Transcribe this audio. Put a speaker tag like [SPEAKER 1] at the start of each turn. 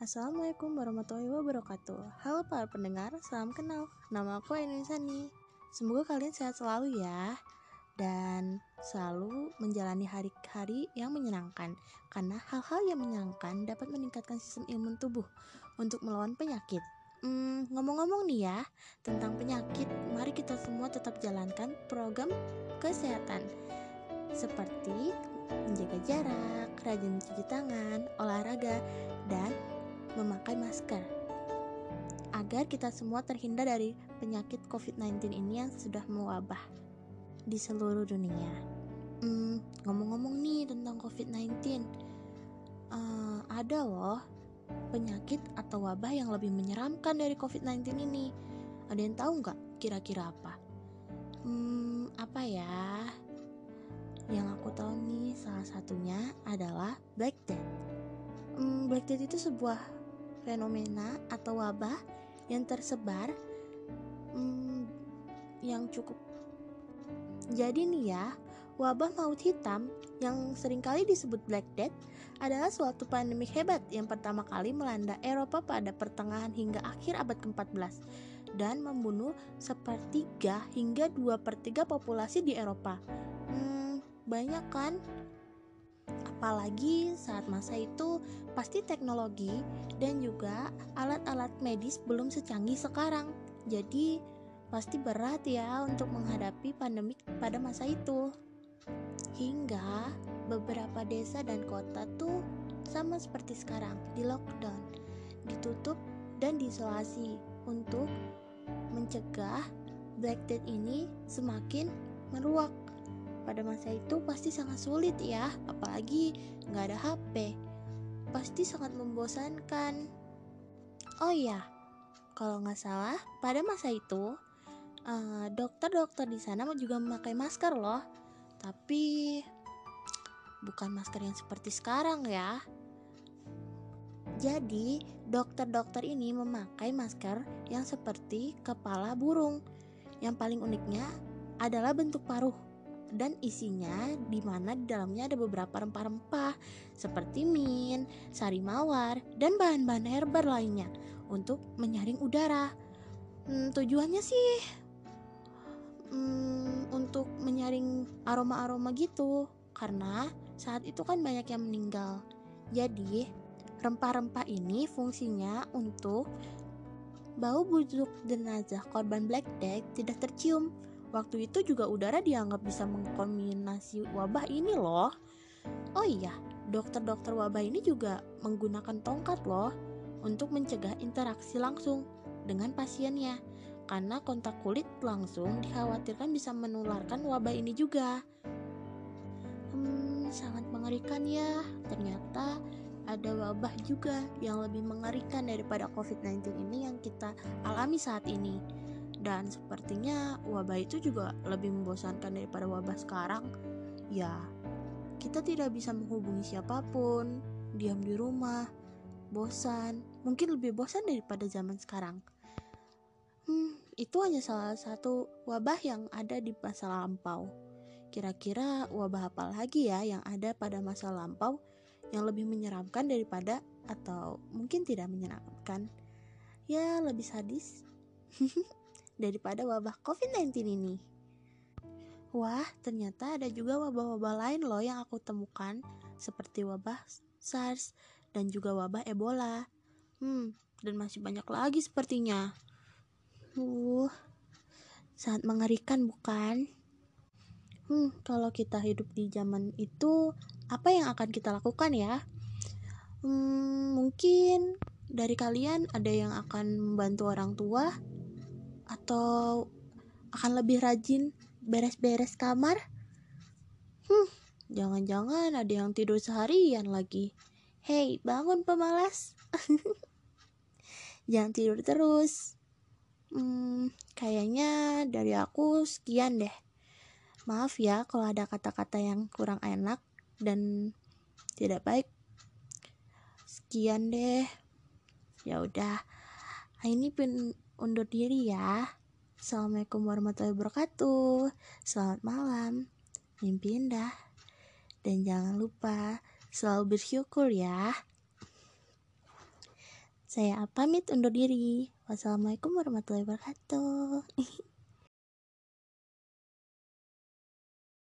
[SPEAKER 1] Assalamualaikum warahmatullahi wabarakatuh. Halo para pendengar, salam kenal. Nama aku Aini Sani. Semoga kalian sehat selalu ya Dan selalu menjalani hari-hari yang menyenangkan Karena hal-hal yang menyenangkan dapat meningkatkan sistem imun tubuh Untuk melawan penyakit. Hmm, ngomong-ngomong nih ya tentang penyakit, mari kita semua tetap jalankan program kesehatan. Seperti menjaga jarak, rajin mencuci tangan, olahraga, agar kita semua terhindar dari penyakit COVID-19 ini yang sudah mewabah di seluruh dunia. Hmm, ngomong-ngomong nih tentang COVID-19, uh, ada loh penyakit atau wabah yang lebih menyeramkan dari COVID-19 ini. Ada yang tahu nggak kira-kira apa? Hmm, apa ya? Yang aku tahu nih salah satunya adalah Black Death. Hmm, Black Death itu sebuah fenomena atau wabah yang tersebar hmm, yang cukup. Jadi nih ya, wabah maut hitam yang sering kali disebut Black Death adalah suatu pandemi hebat yang pertama kali melanda Eropa pada pertengahan hingga akhir abad ke-14 dan membunuh sepertiga hingga dua per tiga populasi di Eropa. Hmm, banyak kan apalagi saat masa itu pasti teknologi dan juga alat-alat medis belum secanggih sekarang. Jadi pasti berat ya untuk menghadapi pandemik pada masa itu. Hingga beberapa desa dan kota tuh sama seperti sekarang di lockdown ditutup dan diisolasi. Untuk mencegah Black Death ini semakin meruak pada masa itu pasti sangat sulit ya, apalagi nggak ada HP. Pasti sangat membosankan. Oh iya, kalau nggak salah, pada masa itu dokter dokter-dokter di sana juga memakai masker loh. Tapi bukan masker yang seperti sekarang ya. Jadi, dokter-dokter ini memakai masker yang seperti kepala burung. Yang paling uniknya adalah bentuk paruh dan isinya di mana di dalamnya ada beberapa rempah-rempah seperti mint, sari mawar, dan bahan-bahan herba lainnya untuk menyaring udara. Hmm, tujuannya sih hmm, untuk menyaring aroma-aroma gitu karena saat itu kan banyak yang meninggal. Jadi rempah-rempah ini fungsinya untuk bau busuk jenazah korban Black Death tidak tercium Waktu itu juga udara dianggap bisa mengkombinasi wabah ini loh. Oh iya, dokter-dokter wabah ini juga menggunakan tongkat loh untuk mencegah interaksi langsung dengan pasiennya. Karena kontak kulit langsung dikhawatirkan bisa menularkan wabah ini juga. Hmm, sangat mengerikan ya. Ternyata ada wabah juga yang lebih mengerikan daripada COVID-19 ini yang kita alami saat ini dan sepertinya wabah itu juga lebih membosankan daripada wabah sekarang. Ya, kita tidak bisa menghubungi siapa pun, diam di rumah, bosan, mungkin lebih bosan daripada zaman sekarang. Hmm, itu hanya salah satu wabah yang ada di masa lampau. Kira-kira wabah apa lagi ya yang ada pada masa lampau yang lebih menyeramkan daripada atau mungkin tidak menyeramkan? Ya, lebih sadis. daripada wabah COVID-19 ini. Wah, ternyata ada juga wabah-wabah lain loh yang aku temukan, seperti wabah SARS dan juga wabah Ebola. Hmm, dan masih banyak lagi sepertinya. Uh, sangat mengerikan bukan? Hmm, kalau kita hidup di zaman itu, apa yang akan kita lakukan ya? Hmm, mungkin dari kalian ada yang akan membantu orang tua atau akan lebih rajin beres-beres kamar? Hmm, jangan-jangan ada yang tidur seharian lagi. Hei, bangun pemalas. Jangan tidur terus. Hmm, kayaknya dari aku sekian deh. Maaf ya kalau ada kata-kata yang kurang enak dan tidak baik. Sekian deh. Ya udah. Ini pun undur diri ya. Assalamualaikum warahmatullahi wabarakatuh. Selamat malam. Mimpi indah. Dan jangan lupa selalu bersyukur ya. Saya pamit undur diri. Wassalamualaikum warahmatullahi wabarakatuh.